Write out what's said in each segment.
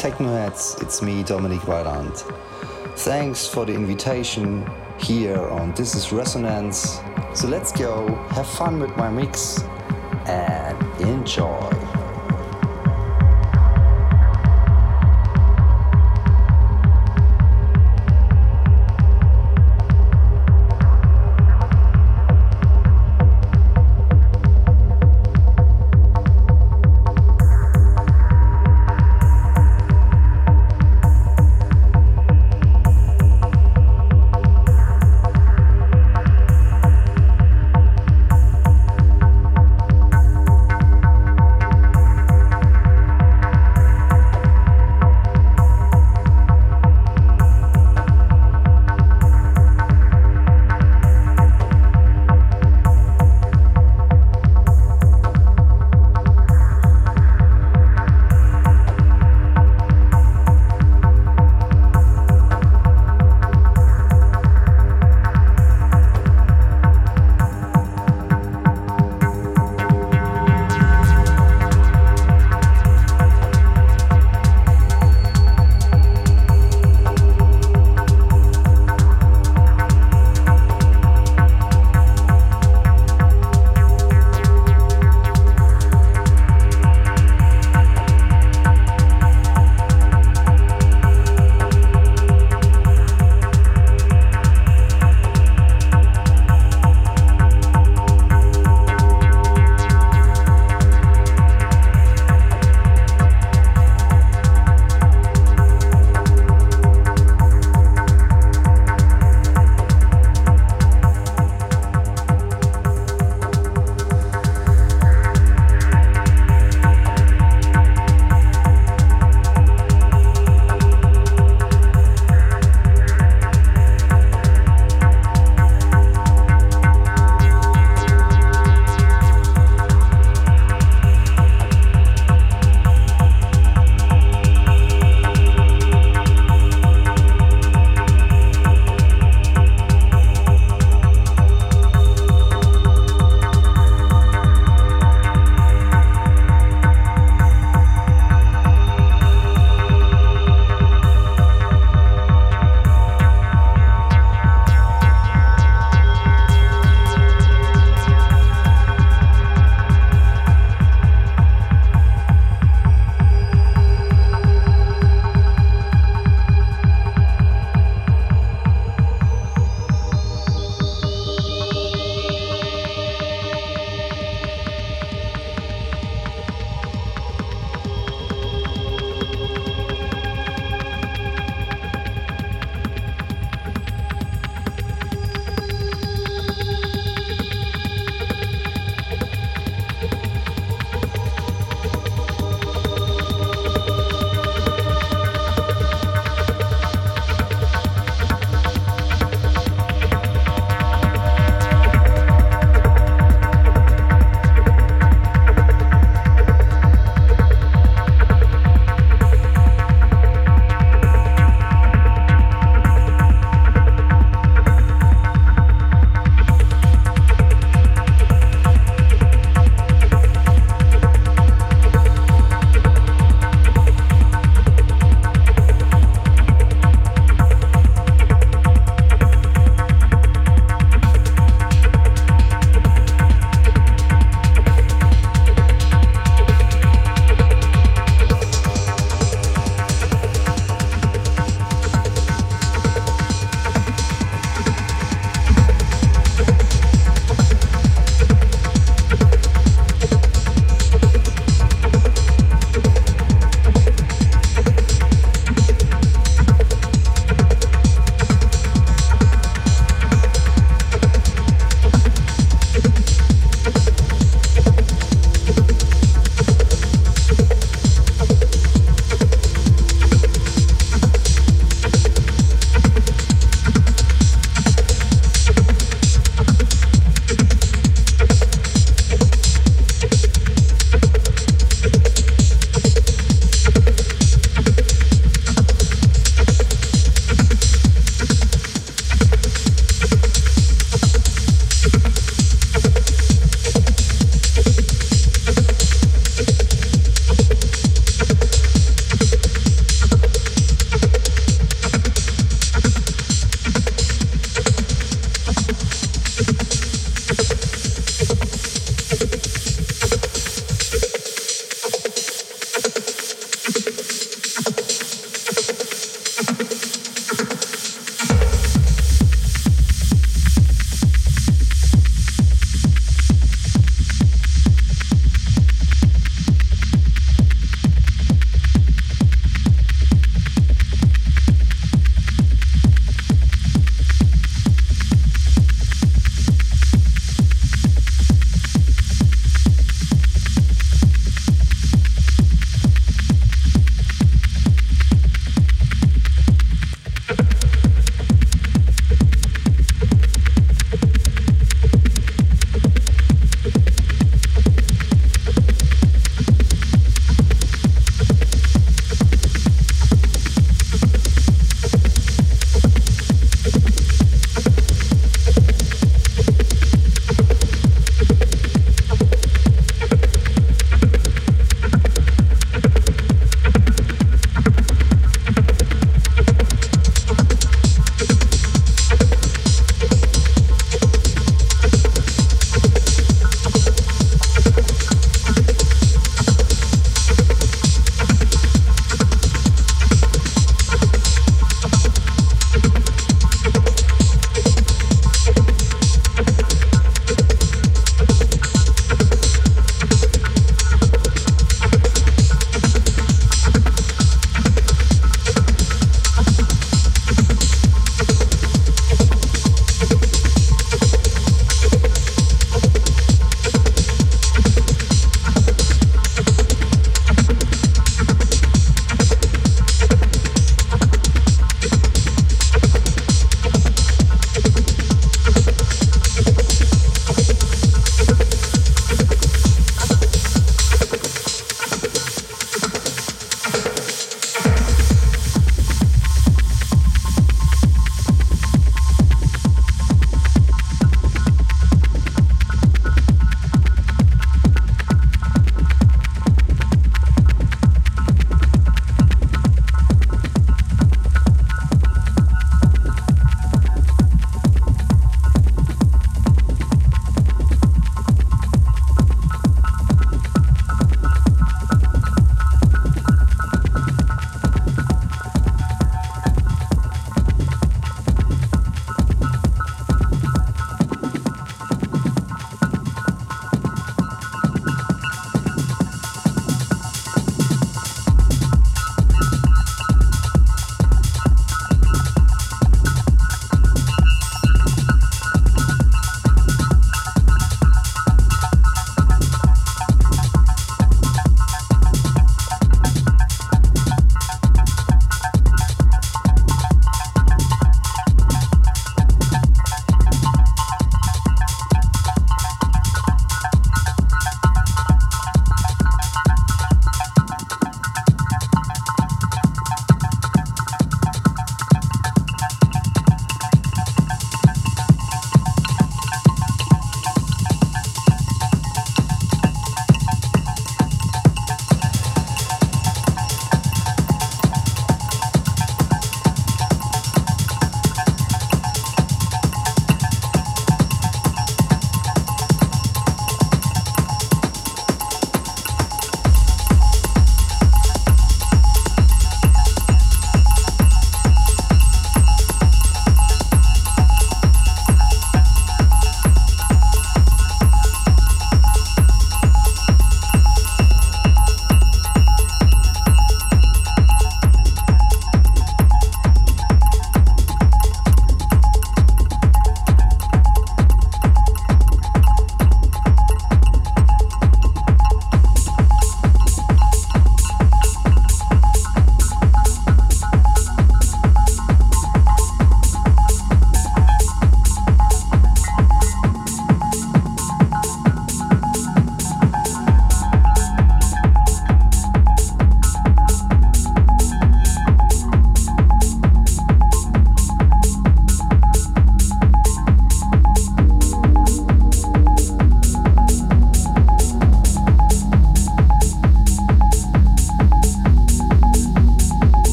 Technoheads, it's me, Dominik Vaillant. Thanks for the invitation here on This is Resonance. So let's go, have fun with my mix,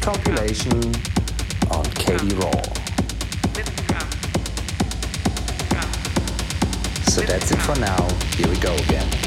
compilation on KD Raw. So that's it for now. Here we go again.